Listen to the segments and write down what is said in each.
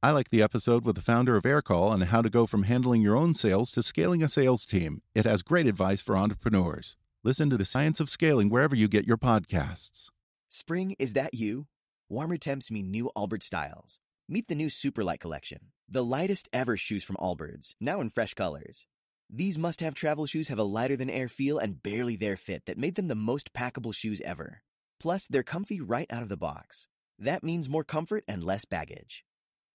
I like the episode with the founder of Aircall on how to go from handling your own sales to scaling a sales team. It has great advice for entrepreneurs. Listen to the science of scaling wherever you get your podcasts. Spring, is that you? Warmer temps mean new Allbirds styles. Meet the new Superlight collection, the lightest ever shoes from Allbirds, now in fresh colors. These must have travel shoes have a lighter than air feel and barely there fit that made them the most packable shoes ever. Plus, they're comfy right out of the box. That means more comfort and less baggage.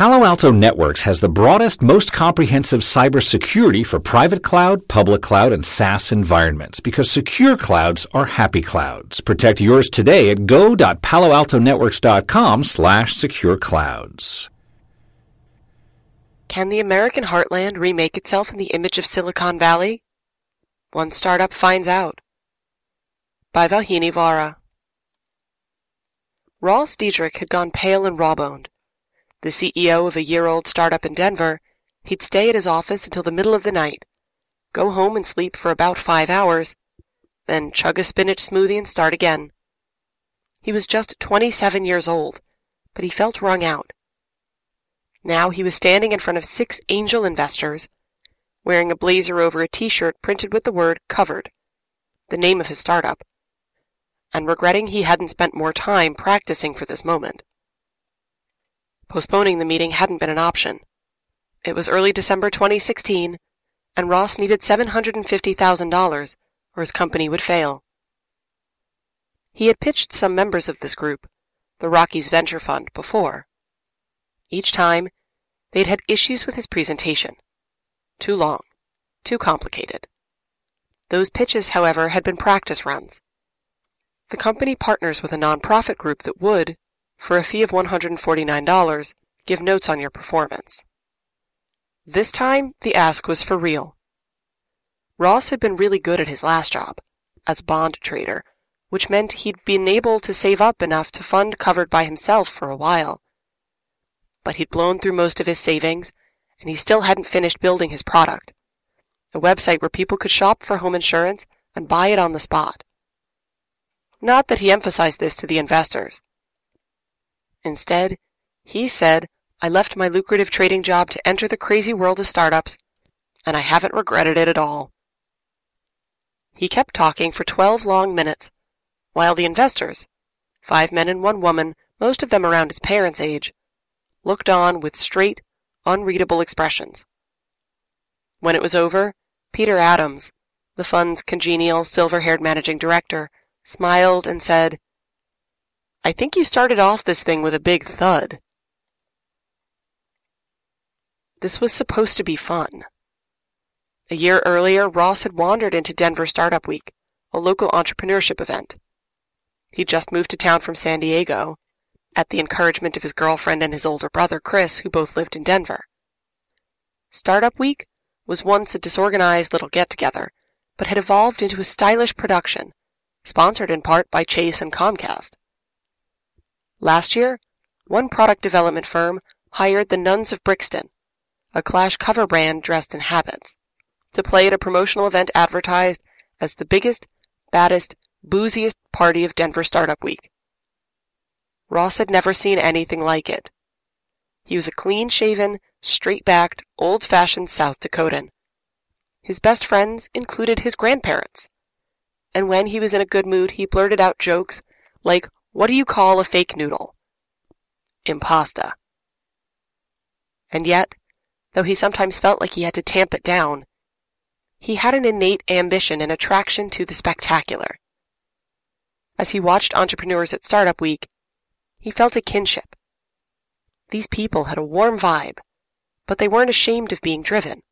Palo Alto Networks has the broadest, most comprehensive cybersecurity for private cloud, public cloud, and SaaS environments because secure clouds are happy clouds. Protect yours today at go.paloaltonetworks.com slash secure clouds. Can the American heartland remake itself in the image of Silicon Valley? One startup finds out. By Vauhini Vara. Ross Diedrich had gone pale and raw-boned. The CEO of a year-old startup in Denver, he'd stay at his office until the middle of the night, go home and sleep for about five hours, then chug a spinach smoothie and start again. He was just 27 years old, but he felt wrung out. Now he was standing in front of six angel investors, wearing a blazer over a t-shirt printed with the word covered, the name of his startup, and regretting he hadn't spent more time practicing for this moment. Postponing the meeting hadn't been an option. It was early December 2016, and Ross needed $750,000 or his company would fail. He had pitched some members of this group, the Rockies Venture Fund, before. Each time, they'd had issues with his presentation. Too long. Too complicated. Those pitches, however, had been practice runs. The company partners with a nonprofit group that would, for a fee of $149, give notes on your performance. This time, the ask was for real. Ross had been really good at his last job, as bond trader, which meant he'd been able to save up enough to fund covered by himself for a while but he'd blown through most of his savings, and he still hadn't finished building his product a website where people could shop for home insurance and buy it on the spot. Not that he emphasized this to the investors. Instead, he said, I left my lucrative trading job to enter the crazy world of startups, and I haven't regretted it at all. He kept talking for 12 long minutes, while the investors, five men and one woman, most of them around his parents' age, looked on with straight, unreadable expressions. When it was over, Peter Adams, the fund's congenial, silver haired managing director, smiled and said, I think you started off this thing with a big thud. This was supposed to be fun. A year earlier, Ross had wandered into Denver Startup Week, a local entrepreneurship event. He'd just moved to town from San Diego at the encouragement of his girlfriend and his older brother, Chris, who both lived in Denver. Startup Week was once a disorganized little get together, but had evolved into a stylish production, sponsored in part by Chase and Comcast. Last year, one product development firm hired the Nuns of Brixton, a Clash cover brand dressed in habits, to play at a promotional event advertised as the biggest, baddest, booziest party of Denver Startup Week. Ross had never seen anything like it. He was a clean-shaven, straight-backed, old-fashioned South Dakotan. His best friends included his grandparents. And when he was in a good mood, he blurted out jokes like, What do you call a fake noodle? Impasta. And yet, though he sometimes felt like he had to tamp it down, he had an innate ambition and attraction to the spectacular. As he watched entrepreneurs at Startup Week, he felt a kinship. These people had a warm vibe, but they weren't ashamed of being driven.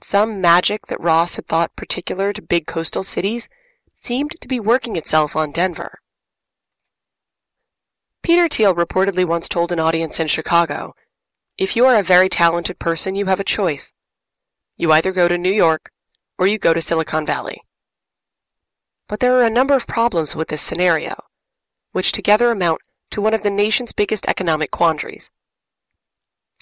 Some magic that Ross had thought particular to big coastal cities seemed to be working itself on Denver. Peter Thiel reportedly once told an audience in Chicago, If you are a very talented person, you have a choice. You either go to New York or you go to Silicon Valley. But there are a number of problems with this scenario, which together amount to one of the nation's biggest economic quandaries.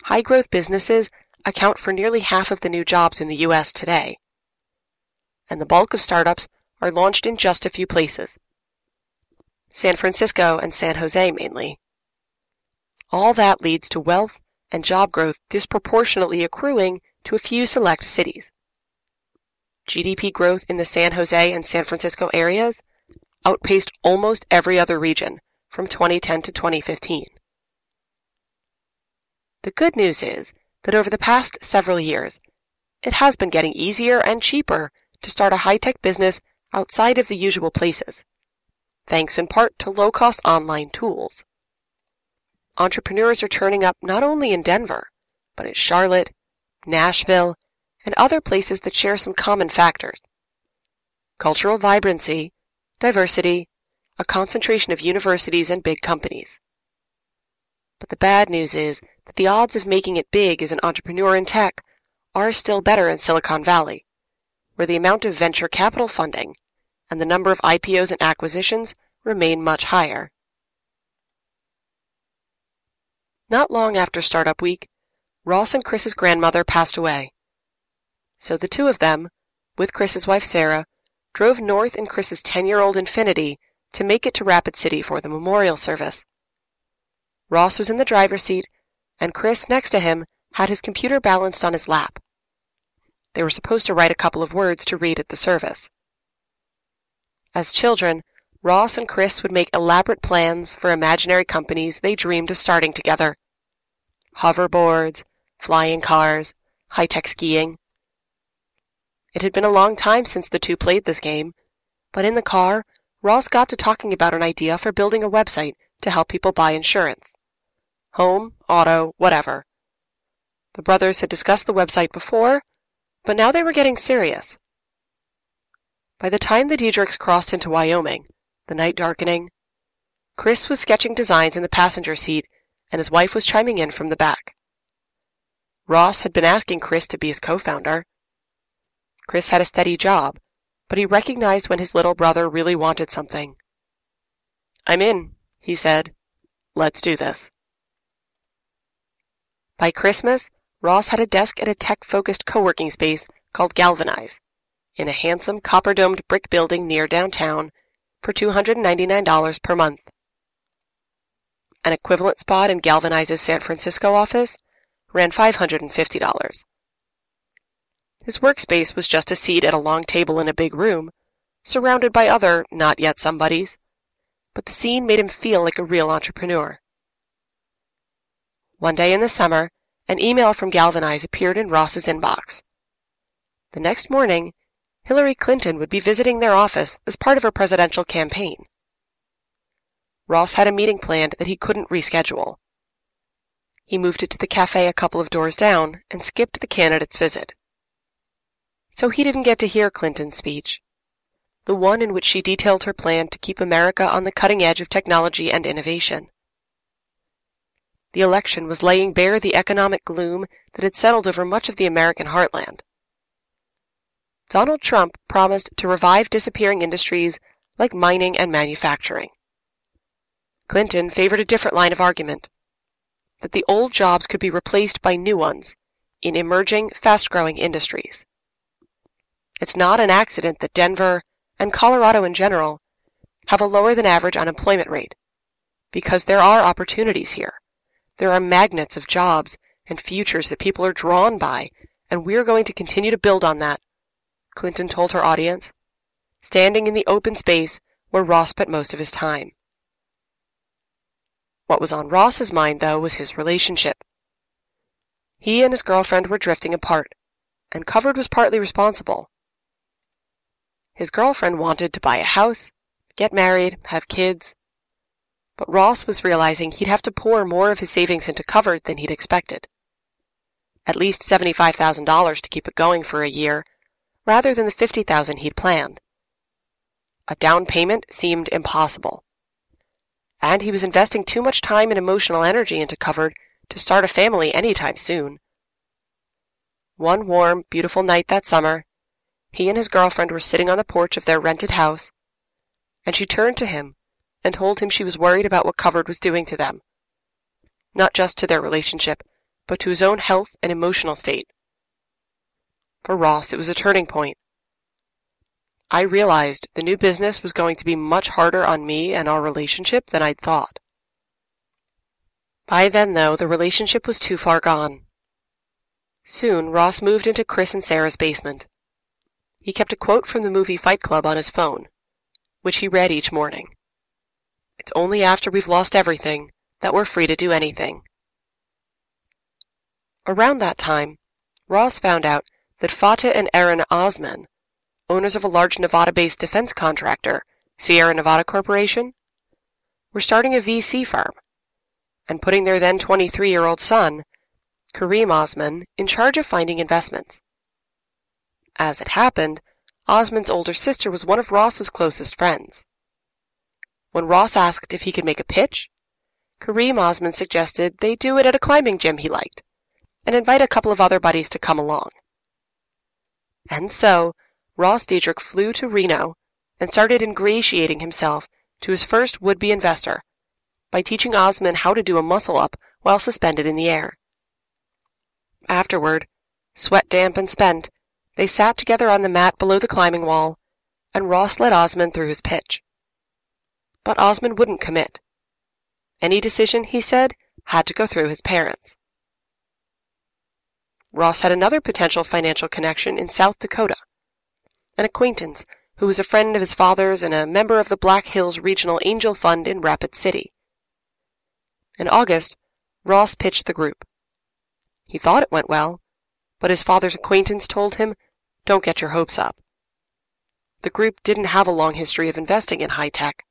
High growth businesses account for nearly half of the new jobs in the U.S. today. And the bulk of startups are launched in just a few places San Francisco and San Jose mainly. All that leads to wealth and job growth disproportionately accruing to a few select cities. GDP growth in the San Jose and San Francisco areas outpaced almost every other region from 2010 to 2015. The good news is that over the past several years, it has been getting easier and cheaper to start a high tech business outside of the usual places, thanks in part to low cost online tools. Entrepreneurs are turning up not only in Denver, but in Charlotte, Nashville, and other places that share some common factors cultural vibrancy, diversity, a concentration of universities and big companies. But the bad news is that the odds of making it big as an entrepreneur in tech are still better in Silicon Valley, where the amount of venture capital funding and the number of IPOs and acquisitions remain much higher. Not long after Startup Week, Ross and Chris's grandmother passed away. So the two of them, with Chris's wife Sarah, drove north in Chris's 10 year old Infiniti to make it to Rapid City for the memorial service. Ross was in the driver's seat and Chris, next to him, had his computer balanced on his lap. They were supposed to write a couple of words to read at the service. As children, Ross and Chris would make elaborate plans for imaginary companies they dreamed of starting together. Hoverboards, flying cars, high-tech skiing. It had been a long time since the two played this game, but in the car, Ross got to talking about an idea for building a website to help people buy insurance home, auto, whatever. The brothers had discussed the website before, but now they were getting serious. By the time the Diedrichs crossed into Wyoming, the night darkening, Chris was sketching designs in the passenger seat and his wife was chiming in from the back. Ross had been asking Chris to be his co-founder. Chris had a steady job, but he recognized when his little brother really wanted something. I'm in, he said. Let's do this. By Christmas, Ross had a desk at a tech-focused co-working space called Galvanize in a handsome copper-domed brick building near downtown for $299 per month. An equivalent spot in Galvanize's San Francisco office ran $550. His workspace was just a seat at a long table in a big room, surrounded by other not yet somebodies, but the scene made him feel like a real entrepreneur. One day in the summer, an email from Galvanize appeared in Ross's inbox. The next morning, Hillary Clinton would be visiting their office as part of her presidential campaign. Ross had a meeting planned that he couldn't reschedule. He moved it to the cafe a couple of doors down and skipped the candidate's visit. So he didn't get to hear Clinton's speech, the one in which she detailed her plan to keep America on the cutting edge of technology and innovation. The election was laying bare the economic gloom that had settled over much of the American heartland. Donald Trump promised to revive disappearing industries like mining and manufacturing. Clinton favored a different line of argument that the old jobs could be replaced by new ones in emerging, fast growing industries. It's not an accident that Denver, and Colorado in general, have a lower than average unemployment rate, because there are opportunities here. There are magnets of jobs and futures that people are drawn by, and we're going to continue to build on that, Clinton told her audience, standing in the open space where Ross spent most of his time. What was on Ross's mind, though, was his relationship. He and his girlfriend were drifting apart, and Covered was partly responsible. His girlfriend wanted to buy a house, get married, have kids, but Ross was realizing he'd have to pour more of his savings into Covered than he'd expected. at least $75,000 to keep it going for a year, rather than the 50000 he'd planned. A down payment seemed impossible. And he was investing too much time and emotional energy into Covered to start a family any time soon. One warm, beautiful night that summer, he and his girlfriend were sitting on the porch of their rented house, and she turned to him and told him she was worried about what Covered was doing to them. Not just to their relationship, but to his own health and emotional state. For Ross, it was a turning point. I realized the new business was going to be much harder on me and our relationship than I'd thought. By then, though, the relationship was too far gone. Soon, Ross moved into Chris and Sarah's basement. He kept a quote from the movie Fight Club on his phone, which he read each morning. It's only after we've lost everything that we're free to do anything. Around that time, Ross found out that Fatih and Eren Ozmen, owners of a large Nevada-based defense contractor, Sierra Nevada Corporation, were starting a VC firm and putting their then 23-year-old son, Kareem Ozmen, in charge of finding investments. As it happened, Ozmen's older sister was one of Ross's closest friends. When Ross asked if he could make a pitch, Kareem Ozmen suggested they do it at a climbing gym he liked, and invite a couple of other buddies to come along. And so, Ross Diedrich flew to Reno and started ingratiating himself to his first would-be investor by teaching Ozmen how to do a muscle-up while suspended in the air. Afterward, sweat damp and spent, they sat together on the mat below the climbing wall, and Ross led Ozmen through his pitch. But Ozmen wouldn't commit. Any decision, he said, had to go through his parents. Ross had another potential financial connection in South Dakota, an acquaintance who was a friend of his father's and a member of the Black Hills Regional Angel Fund in Rapid City. In August, Ross pitched the group. He thought it went well, but his father's acquaintance told him, don't get your hopes up. The group didn't have a long history of investing in high tech.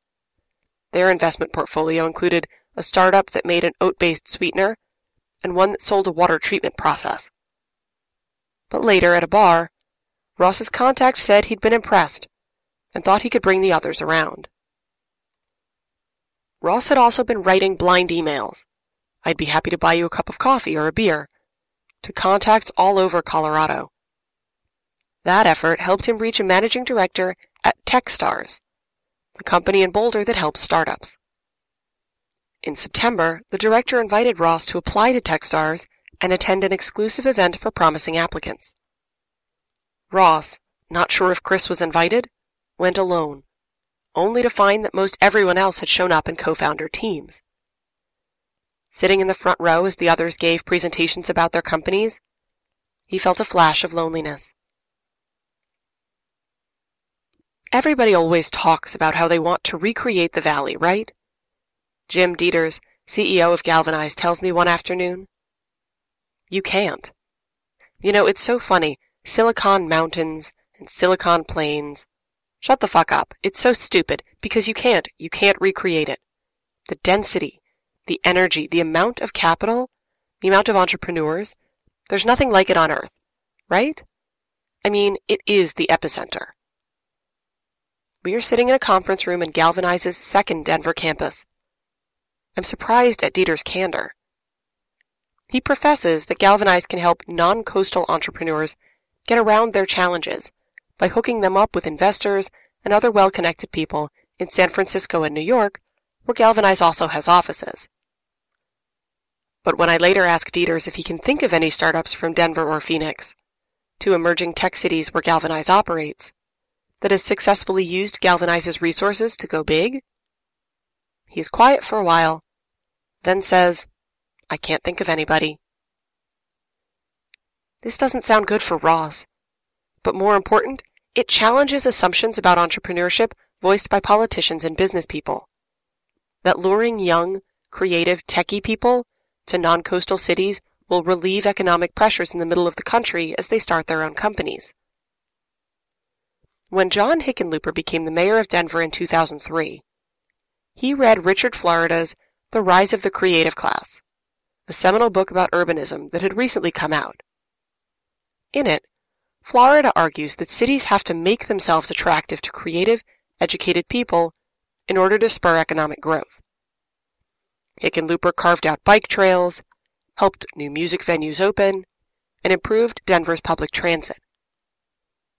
Their investment portfolio included a startup that made an oat-based sweetener and one that sold a water treatment process. But later, at a bar, Ross's contact said he'd been impressed and thought he could bring the others around. Ross had also been writing blind emails. I'd be happy to buy you a cup of coffee or a beer to contacts all over Colorado. That effort helped him reach a managing director at Techstars, the company in Boulder that helps startups. In September, the director invited Ross to apply to Techstars and attend an exclusive event for promising applicants. Ross, not sure if Chris was invited, went alone, only to find that most everyone else had shown up in co-founder teams. Sitting in the front row as the others gave presentations about their companies, he felt a flash of loneliness. Everybody always talks about how they want to recreate the valley, right? Jim Deters, CEO of Galvanize, tells me one afternoon. You can't. You know, it's so funny. Silicon mountains and silicon plains. Shut the fuck up. It's so stupid because you can't. You can't recreate it. The density, the energy, the amount of capital, the amount of entrepreneurs, there's nothing like it on Earth, right? I mean, it is the epicenter. We are sitting in a conference room in Galvanize's second Denver campus. I'm surprised at Deters' candor. He professes that Galvanize can help non-coastal entrepreneurs get around their challenges by hooking them up with investors and other well-connected people in San Francisco and New York, where Galvanize also has offices. But when I later ask Deters if he can think of any startups from Denver or Phoenix, two emerging tech cities where Galvanize operates, that has successfully used Galvanize's resources to go big? He's quiet for a while, then says, I can't think of anybody. This doesn't sound good for Ross. But more important, it challenges assumptions about entrepreneurship voiced by politicians and business people. That luring young, creative, techie people to non-coastal cities will relieve economic pressures in the middle of the country as they start their own companies. When John Hickenlooper became the mayor of Denver in 2003, he read Richard Florida's The Rise of the Creative Class, a seminal book about urbanism that had recently come out. In it, Florida argues that cities have to make themselves attractive to creative, educated people in order to spur economic growth. Hickenlooper carved out bike trails, helped new music venues open, and improved Denver's public transit.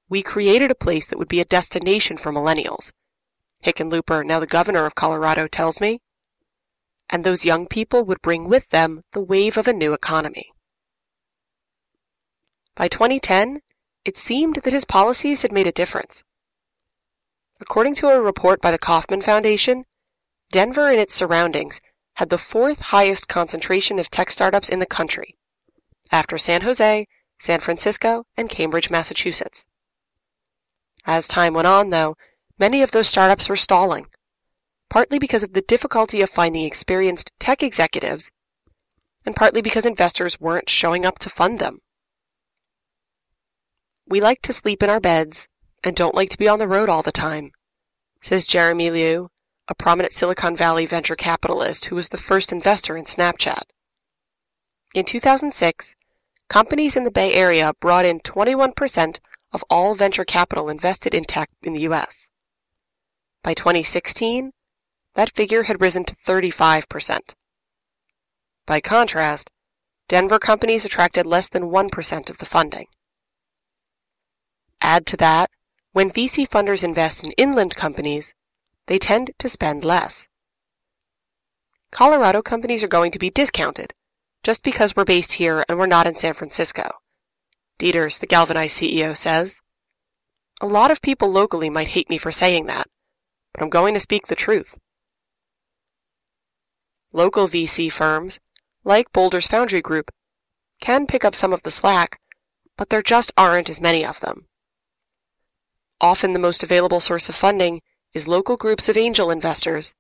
We created a place that would be a destination for millennials. Hickenlooper, now the governor of Colorado, tells me. And those young people would bring with them the wave of a new economy. By 2010, it seemed that his policies had made a difference. According to a report by the Kauffman Foundation, Denver and its surroundings had the fourth highest concentration of tech startups in the country, after San Jose, San Francisco, and Cambridge, Massachusetts. As time went on, though, many of those startups were stalling, partly because of the difficulty of finding experienced tech executives, and partly because investors weren't showing up to fund them. We like to sleep in our beds and don't like to be on the road all the time, says Jeremy Liew, a prominent Silicon Valley venture capitalist who was the first investor in Snapchat. In 2006, companies in the Bay Area brought in 21% of all venture capital invested in tech in the U.S. By 2016, that figure had risen to 35%. By contrast, Denver companies attracted less than 1% of the funding. Add to that, when VC funders invest in inland companies, they tend to spend less. Colorado companies are going to be discounted just because we're based here and we're not in San Francisco. Deters, the Galvanized CEO, says. A lot of people locally might hate me for saying that, but I'm going to speak the truth. Local VC firms, like Boulder's Foundry Group, can pick up some of the slack, but there just aren't as many of them. Often the most available source of funding is local groups of angel investors,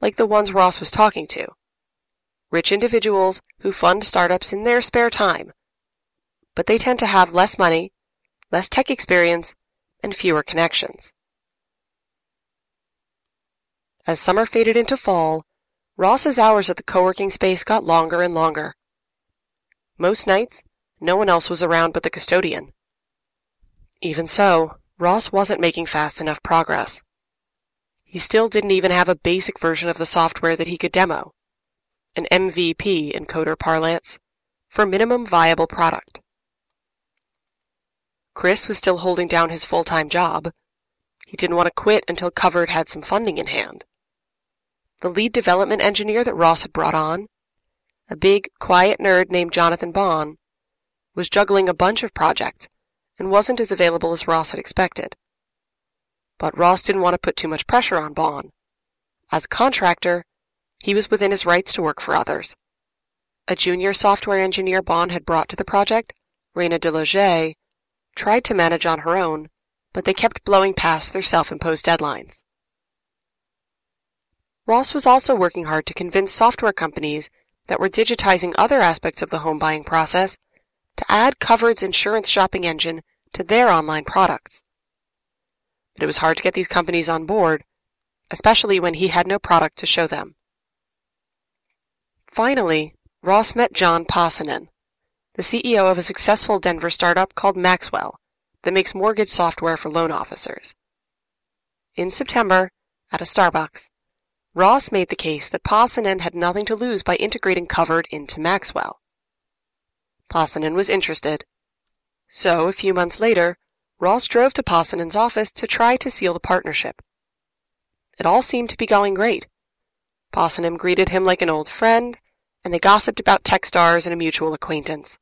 like the ones Ross was talking to. Rich individuals who fund startups in their spare time, but they tend to have less money, less tech experience, and fewer connections. As summer faded into fall, Ross's hours at the co-working space got longer and longer. Most nights, no one else was around but the custodian. Even so, Ross wasn't making fast enough progress. He still didn't even have a basic version of the software that he could demo, an MVP in coder parlance, for minimum viable product. Chris was still holding down his full-time job. He didn't want to quit until Covered had some funding in hand. The lead development engineer that Ross had brought on, a big, quiet nerd named Jonathan Bond, was juggling a bunch of projects and wasn't as available as Ross had expected. But Ross didn't want to put too much pressure on Bond. As a contractor, he was within his rights to work for others. A junior software engineer Bond had brought to the project, Raina Deloge, tried to manage on her own, but they kept blowing past their self-imposed deadlines. Ross was also working hard to convince software companies that were digitizing other aspects of the home buying process to add Covered's insurance shopping engine to their online products. But it was hard to get these companies on board, especially when he had no product to show them. Finally, Ross met John Paasonen, the CEO of a successful Denver startup called Maxwell that makes mortgage software for loan officers. In September, at a Starbucks, Ross made the case that Paasonen had nothing to lose by integrating Covered into Maxwell. Paasonen was interested. So, a few months later, Ross drove to Paasonen's office to try to seal the partnership. It all seemed to be going great. Paasonen greeted him like an old friend, and they gossiped about Techstars and a mutual acquaintance.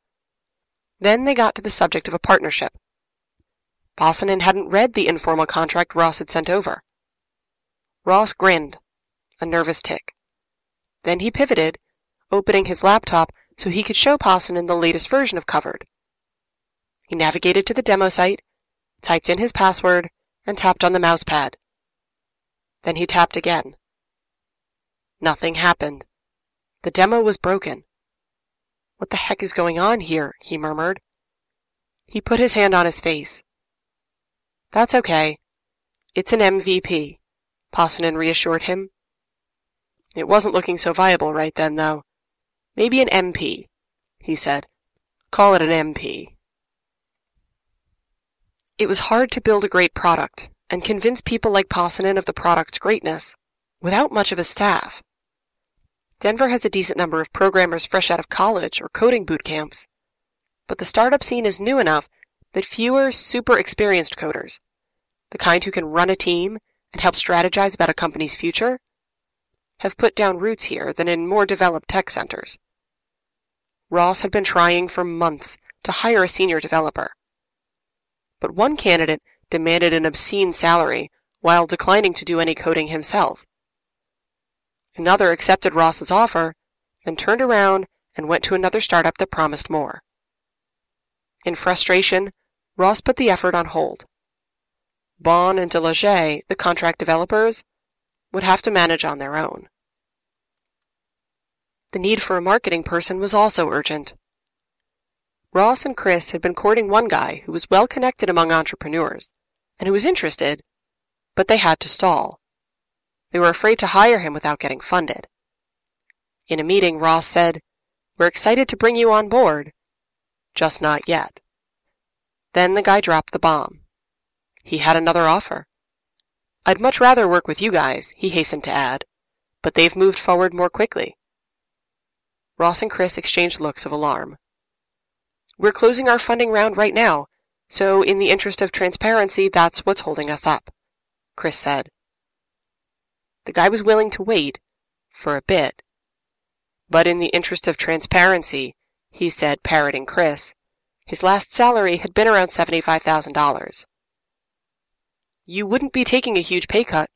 Then they got to the subject of a partnership. Paasonen hadn't read the informal contract Ross had sent over. Ross grinned, a nervous tic. Then he pivoted, opening his laptop so he could show Paasonen the latest version of Covered. He navigated to the demo site, typed in his password, and tapped on the mousepad. Then he tapped again. Nothing happened. The demo was broken. What the heck is going on here? he murmured. He put his hand on his face. That's okay. It's an MVP, Paasonen reassured him. It wasn't looking so viable right then, though. Maybe an MP, he said. Call it an MP. It was hard to build a great product and convince people like Paasonen of the product's greatness without much of a staff. Denver has a decent number of programmers fresh out of college or coding boot camps, but the startup scene is new enough that fewer super experienced coders, the kind who can run a team and help strategize about a company's future, have put down roots here than in more developed tech centers. Ross had been trying for months to hire a senior developer. But one candidate demanded an obscene salary while declining to do any coding himself. Another accepted Ross's offer, then turned around and went to another startup that promised more. In frustration, Ross put the effort on hold. Bond and Delaget, the contract developers, would have to manage on their own. The need for a marketing person was also urgent. Ross and Chris had been courting one guy who was well connected among entrepreneurs and who was interested, but they had to stall. They were afraid to hire him without getting funded. In a meeting, Ross said, We're excited to bring you on board, just not yet. Then the guy dropped the bomb. He had another offer. I'd much rather work with you guys, he hastened to add, but they've moved forward more quickly. Ross and Chris exchanged looks of alarm. We're closing our funding round right now, so in the interest of transparency, that's what's holding us up, Chris said. The guy was willing to wait, for a bit. But in the interest of transparency, he said, parroting Chris, his last salary had been around $75,000. You wouldn't be taking a huge pay cut,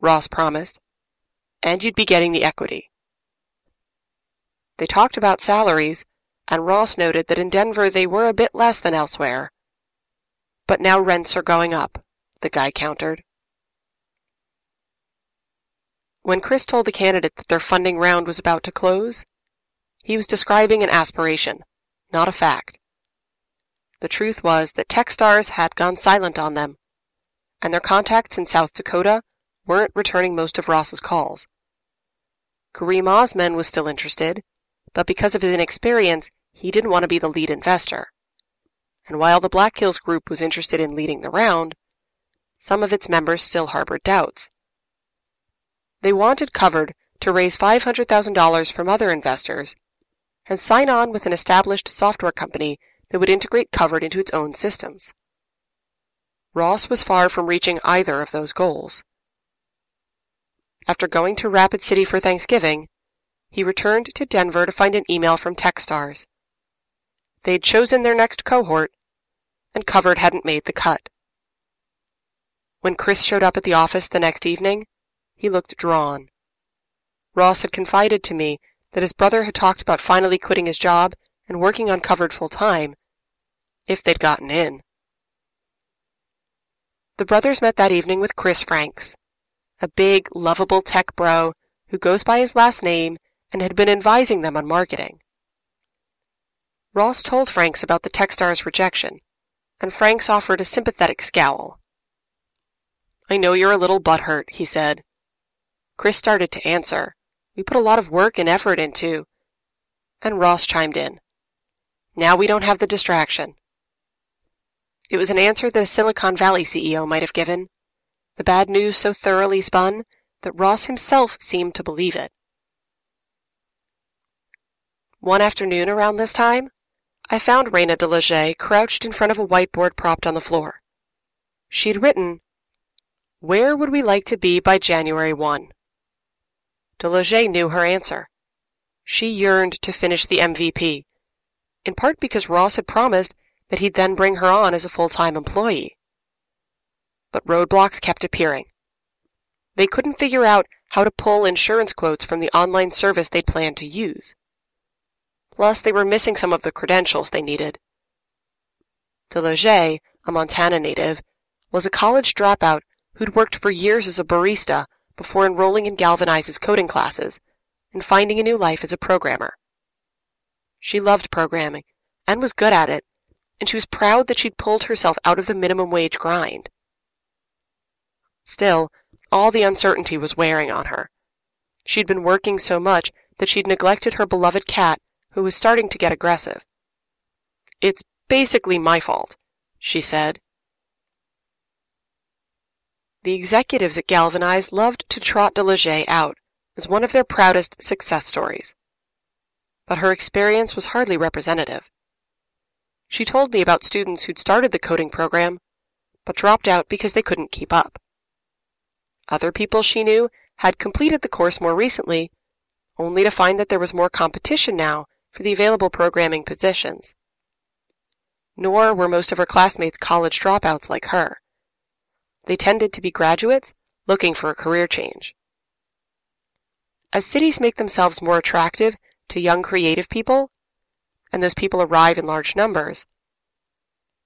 Ross promised, and you'd be getting the equity. They talked about salaries, and Ross noted that in Denver they were a bit less than elsewhere. But now rents are going up, the guy countered. When Chris told the candidate that their funding round was about to close, he was describing an aspiration, not a fact. The truth was that Techstars had gone silent on them and their contacts in South Dakota weren't returning most of Ross's calls. Kareem Ozmen was still interested, but because of his inexperience, he didn't want to be the lead investor. And while the Black Hills Group was interested in leading the round, some of its members still harbored doubts. They wanted Covered to raise $500,000 from other investors and sign on with an established software company that would integrate Covered into its own systems. Ross was far from reaching either of those goals. After going to Rapid City for Thanksgiving, he returned to Denver to find an email from Techstars. They'd chosen their next cohort, and Covered hadn't made the cut. When Chris showed up at the office the next evening, he looked drawn. Ross had confided to me that his brother had talked about finally quitting his job and working on Covered full time, if they'd gotten in. The brothers met that evening with Chris Franks, a big, lovable tech bro who goes by his last name and had been advising them on marketing. Ross told Franks about the Techstars rejection, and Franks offered a sympathetic scowl. I know you're a little butthurt, he said. Chris started to answer. We put a lot of work and effort into. And Ross chimed in. Now we don't have the distraction. It was an answer that a Silicon Valley CEO might have given. The bad news so thoroughly spun that Ross himself seemed to believe it. One afternoon around this time, I found Raina Delaget crouched in front of a whiteboard propped on the floor. She'd written, Where would we like to be by January 1? Delaget knew her answer. She yearned to finish the MVP, in part because Ross had promised that he'd then bring her on as a full-time employee. But roadblocks kept appearing. They couldn't figure out how to pull insurance quotes from the online service they'd planned to use. Plus, they were missing some of the credentials they needed. Delaget, a Montana native, was a college dropout who'd worked for years as a barista before enrolling in Galvanize's coding classes and finding a new life as a programmer. She loved programming and was good at it, and she was proud that she'd pulled herself out of the minimum wage grind. Still, all the uncertainty was wearing on her. She'd been working so much that she'd neglected her beloved cat, who was starting to get aggressive. It's basically my fault, she said. The executives at Galvanize loved to trot Delege out as one of their proudest success stories. But her experience was hardly representative. She told me about students who'd started the coding program, but dropped out because they couldn't keep up. Other people she knew had completed the course more recently, only to find that there was more competition now for the available programming positions. Nor were most of her classmates college dropouts like her. They tended to be graduates looking for a career change. As cities make themselves more attractive to young creative people, and those people arrive in large numbers,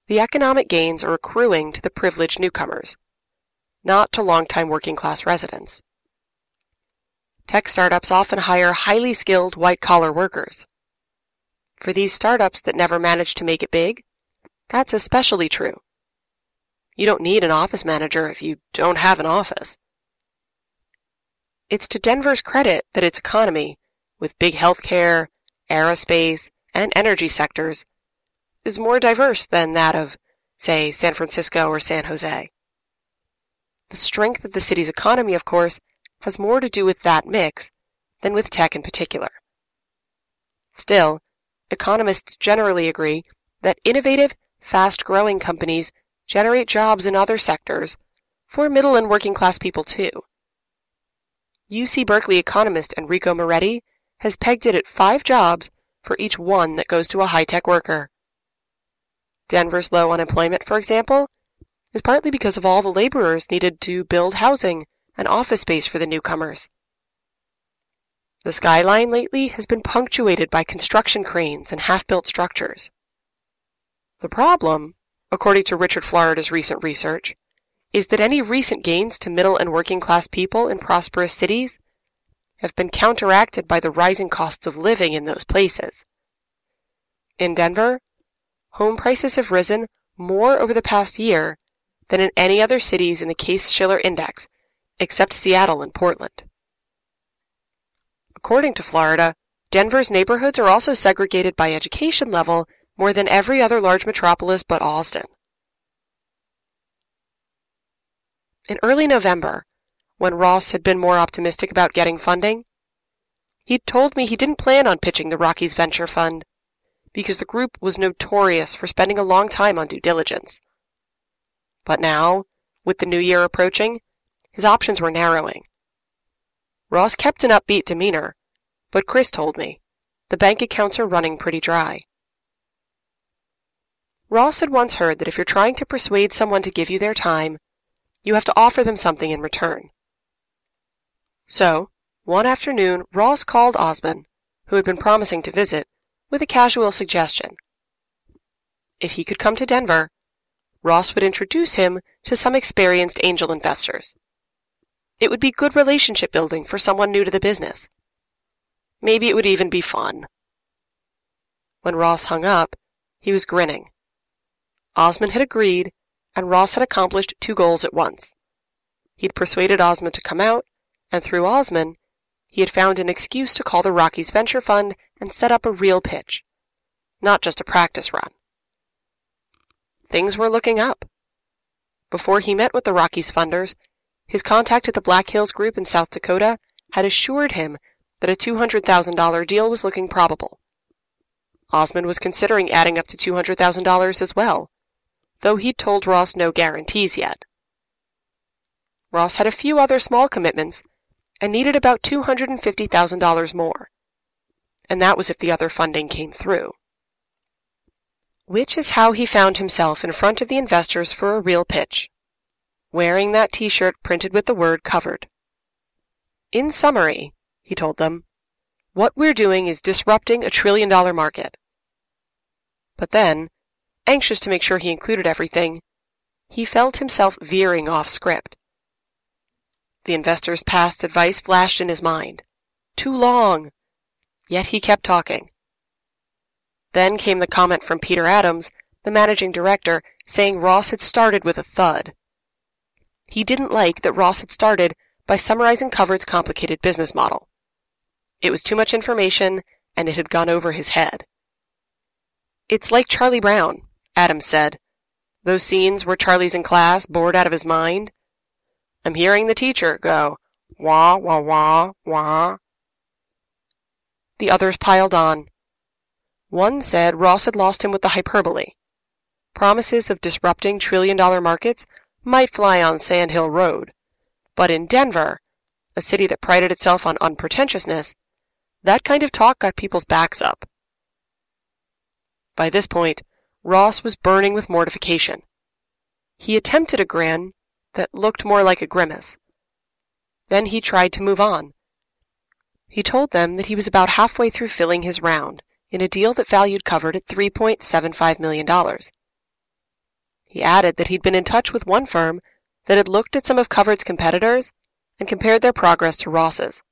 the economic gains are accruing to the privileged newcomers, not to longtime working class residents. Tech startups often hire highly skilled white collar workers. For these startups that never manage to make it big, that's especially true. You don't need an office manager if you don't have an office. It's to Denver's credit that its economy, with big healthcare, aerospace, and energy sectors, is more diverse than that of, say, San Francisco or San Jose. The strength of the city's economy, of course, has more to do with that mix than with tech in particular. Still, economists generally agree that innovative, fast growing companies generate jobs in other sectors for middle and working class people too. UC Berkeley economist Enrico Moretti has pegged it at five jobs for each one that goes to a high tech worker. Denver's low unemployment, for example, is partly because of all the laborers needed to build housing and office space for the newcomers. The skyline lately has been punctuated by construction cranes and half built structures. The problem, according to Richard Florida's recent research, is that any recent gains to middle and working class people in prosperous cities have been counteracted by the rising costs of living in those places. In Denver, home prices have risen more over the past year than in any other cities in the Case-Shiller Index except Seattle and Portland. According to Florida, Denver's neighborhoods are also segregated by education level more than every other large metropolis but Austin. In early November, when Ross had been more optimistic about getting funding, he'd told me he didn't plan on pitching the Rockies Venture Fund because the group was notorious for spending a long time on due diligence. But now, with the new year approaching, his options were narrowing. Ross kept an upbeat demeanor, but Chris told me the bank accounts are running pretty dry. Ross had once heard that if you're trying to persuade someone to give you their time, you have to offer them something in return. So, one afternoon, Ross called Ozmen, who had been promising to visit, with a casual suggestion. If he could come to Denver, Ross would introduce him to some experienced angel investors. It would be good relationship building for someone new to the business. Maybe it would even be fun. When Ross hung up, he was grinning. Ozmen had agreed, and Ross had accomplished two goals at once. He'd persuaded Ozmen to come out, and through Ozmen, he had found an excuse to call the Rockies Venture Fund and set up a real pitch, not just a practice run. Things were looking up. Before he met with the Rockies funders, his contact at the Black Hills Group in South Dakota had assured him that a $200,000 deal was looking probable. Ozmen was considering adding up to $200,000 as well, though he'd told Ross no guarantees yet. Ross had a few other small commitments and needed about $250,000 more, and that was if the other funding came through. Which is how he found himself in front of the investors for a real pitch wearing that t-shirt printed with the word covered. In summary, he told them, what we're doing is disrupting a trillion dollar market. But then, anxious to make sure he included everything, he felt himself veering off script. The investor's past advice flashed in his mind. Too long. Yet he kept talking. Then came the comment from Peter Adams, the managing director, saying Ross had started with a thud. He didn't like that Ross had started by summarizing Covered's complicated business model. It was too much information, and it had gone over his head. It's like Charlie Brown, Adams said. Those scenes where Charlie's in class, bored out of his mind. I'm hearing the teacher go, wah, wah, wah, wah. The others piled on. One said Ross had lost him with the hyperbole. Promises of disrupting trillion dollar markets might fly on Sand Hill Road, but in Denver, a city that prided itself on unpretentiousness, that kind of talk got people's backs up. By this point, Ross was burning with mortification. He attempted a grin that looked more like a grimace. Then he tried to move on. He told them that he was about halfway through filling his round in a deal that valued Covered at $3.75 million. He added that he'd been in touch with one firm that had looked at some of Covered's competitors and compared their progress to Ross's.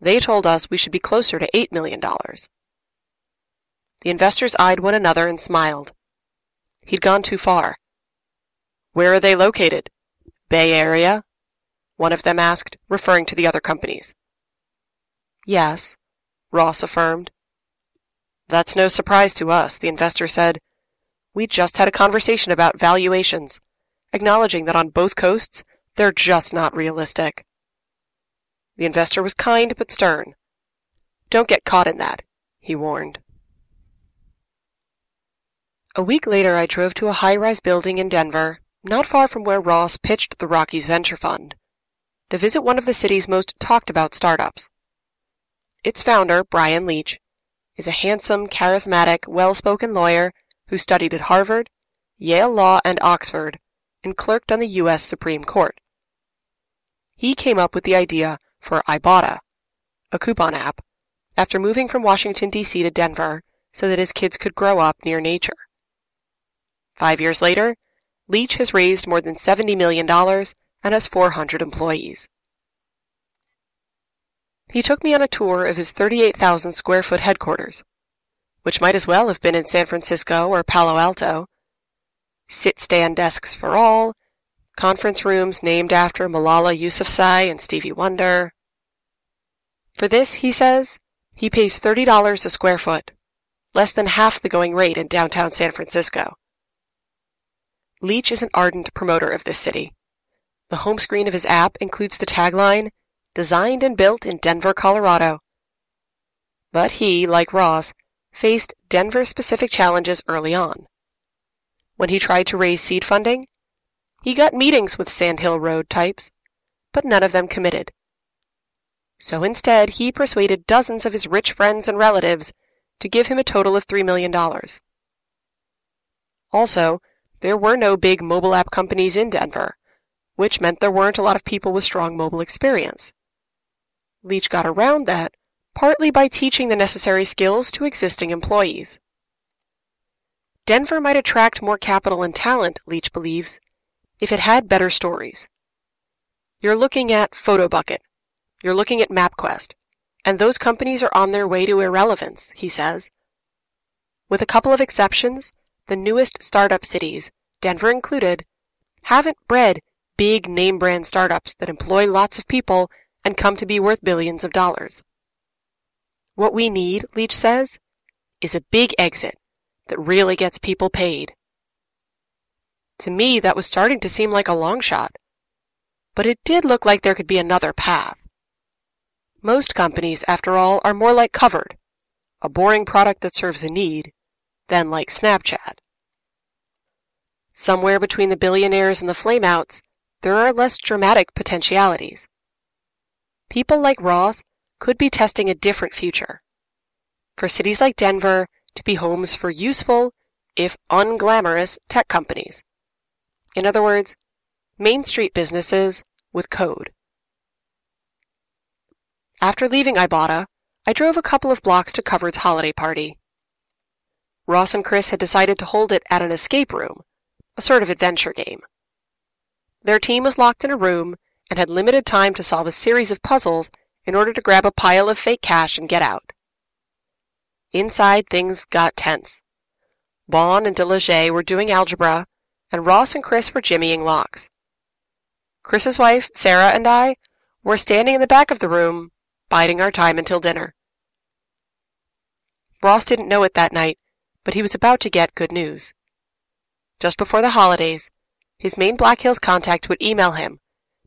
They told us we should be closer to $8 million. The investors eyed one another and smiled. He'd gone too far. Where are they located? Bay Area? One of them asked, referring to the other companies. Yes, Ross affirmed. That's no surprise to us, the investor said. We just had a conversation about valuations, acknowledging that on both coasts, they're just not realistic. The investor was kind but stern. Don't get caught in that, he warned. A week later, I drove to a high rise building in Denver, not far from where Ross pitched the Rockies Venture Fund, to visit one of the city's most talked about startups. Its founder, Brian Leach, is a handsome, charismatic, well spoken lawyer who studied at Harvard, Yale Law, and Oxford, and clerked on the U.S. Supreme Court. He came up with the idea for Ibotta, a coupon app, after moving from Washington, D.C. to Denver so that his kids could grow up near nature. Five years later, Leach has raised more than $70 million and has 400 employees. He took me on a tour of his 38,000 square foot headquarters, which might as well have been in San Francisco or Palo Alto. Sit stand desks for all, conference rooms named after Malala Yousafzai and Stevie Wonder. For this, he says, he pays $30 a square foot, less than half the going rate in downtown San Francisco. Leach is an ardent promoter of this city. The home screen of his app includes the tagline, Designed and built in Denver, Colorado. But he, like Ross, faced Denver specific challenges early on. When he tried to raise seed funding, he got meetings with Sand Hill Road types, but none of them committed. So instead, he persuaded dozens of his rich friends and relatives to give him a total of $3 million. Also, there were no big mobile app companies in Denver, which meant there weren't a lot of people with strong mobile experience. Leach got around that partly by teaching the necessary skills to existing employees. Denver might attract more capital and talent, Leach believes, if it had better stories. You're looking at PhotoBucket. You're looking at MapQuest. And those companies are on their way to irrelevance, he says. With a couple of exceptions, the newest startup cities, Denver included, haven't bred big name brand startups that employ lots of people and come to be worth billions of dollars. What we need, Leach says, is a big exit that really gets people paid. To me, that was starting to seem like a long shot, but it did look like there could be another path. Most companies, after all, are more like Covered, a boring product that serves a need, than like Snapchat. Somewhere between the billionaires and the flameouts, there are less dramatic potentialities. People like Ross could be testing a different future. For cities like Denver to be homes for useful, if unglamorous, tech companies. In other words, Main Street businesses with code. After leaving Ibotta, I drove a couple of blocks to Covered's holiday party. Ross and Chris had decided to hold it at an escape room, a sort of adventure game. Their team was locked in a room and had limited time to solve a series of puzzles in order to grab a pile of fake cash and get out. Inside, things got tense. Bond and DeLeger were doing algebra, and Ross and Chris were jimmying locks. Chris's wife, Sarah, and I were standing in the back of the room, biding our time until dinner. Ross didn't know it that night, but he was about to get good news. Just before the holidays, his main Black Hills contact would email him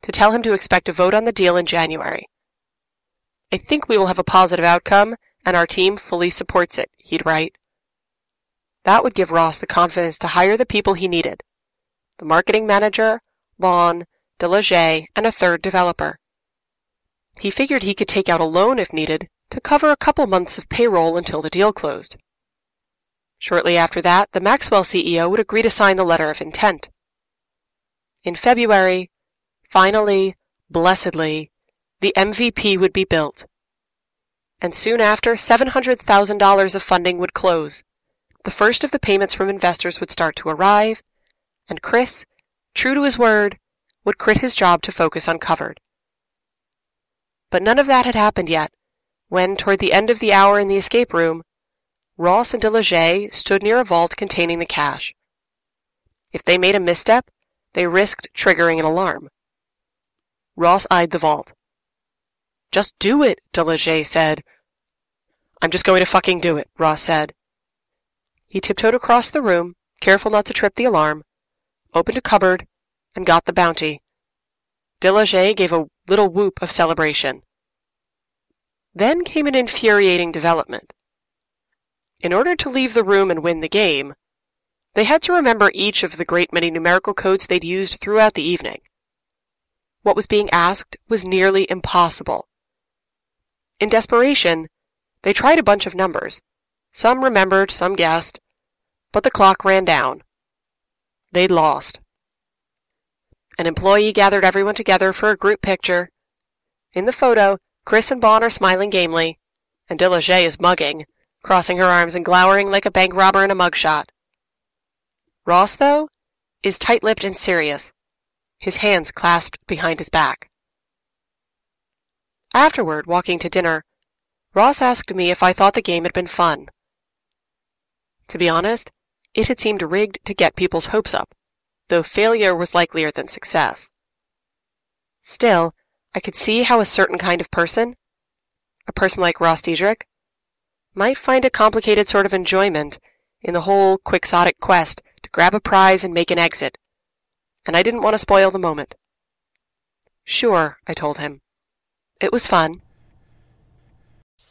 to tell him to expect a vote on the deal in January. I think we will have a positive outcome, and our team fully supports it, he'd write. That would give Ross the confidence to hire the people he needed the marketing manager, Vaughn, DeLeger, and a third developer. He figured he could take out a loan if needed to cover a couple months of payroll until the deal closed. Shortly after that, the Maxwell CEO would agree to sign the letter of intent. In February, finally, blessedly, the MVP would be built. And soon after, $700,000 of funding would close. The first of the payments from investors would start to arrive, and Chris, true to his word, would quit his job to focus on covered. But none of that had happened yet, when, toward the end of the hour in the escape room, Ross and DeLeger stood near a vault containing the cash. If they made a misstep, they risked triggering an alarm. Ross eyed the vault. Just do it, DeLeger said. I'm just going to fucking do it, Ross said. He tiptoed across the room, careful not to trip the alarm, opened a cupboard, and got the bounty. DeLeger gave a little whoop of celebration. Then came an infuriating development. In order to leave the room and win the game, they had to remember each of the great many numerical codes they'd used throughout the evening. What was being asked was nearly impossible. In desperation, they tried a bunch of numbers. Some remembered, some guessed, but the clock ran down. They'd lost. An employee gathered everyone together for a group picture. In the photo, Chris and Bond are smiling gamely, and DeLeger is mugging, crossing her arms and glowering like a bank robber in a mugshot. Ross, though, is tight-lipped and serious, his hands clasped behind his back. Afterward, walking to dinner, Ross asked me if I thought the game had been fun. To be honest, it had seemed rigged to get people's hopes up, though failure was likelier than success. Still, I could see how a certain kind of person, a person like Ross Diedrich, might find a complicated sort of enjoyment in the whole quixotic quest to grab a prize and make an exit, and I didn't want to spoil the moment. Sure, I told him. It was fun.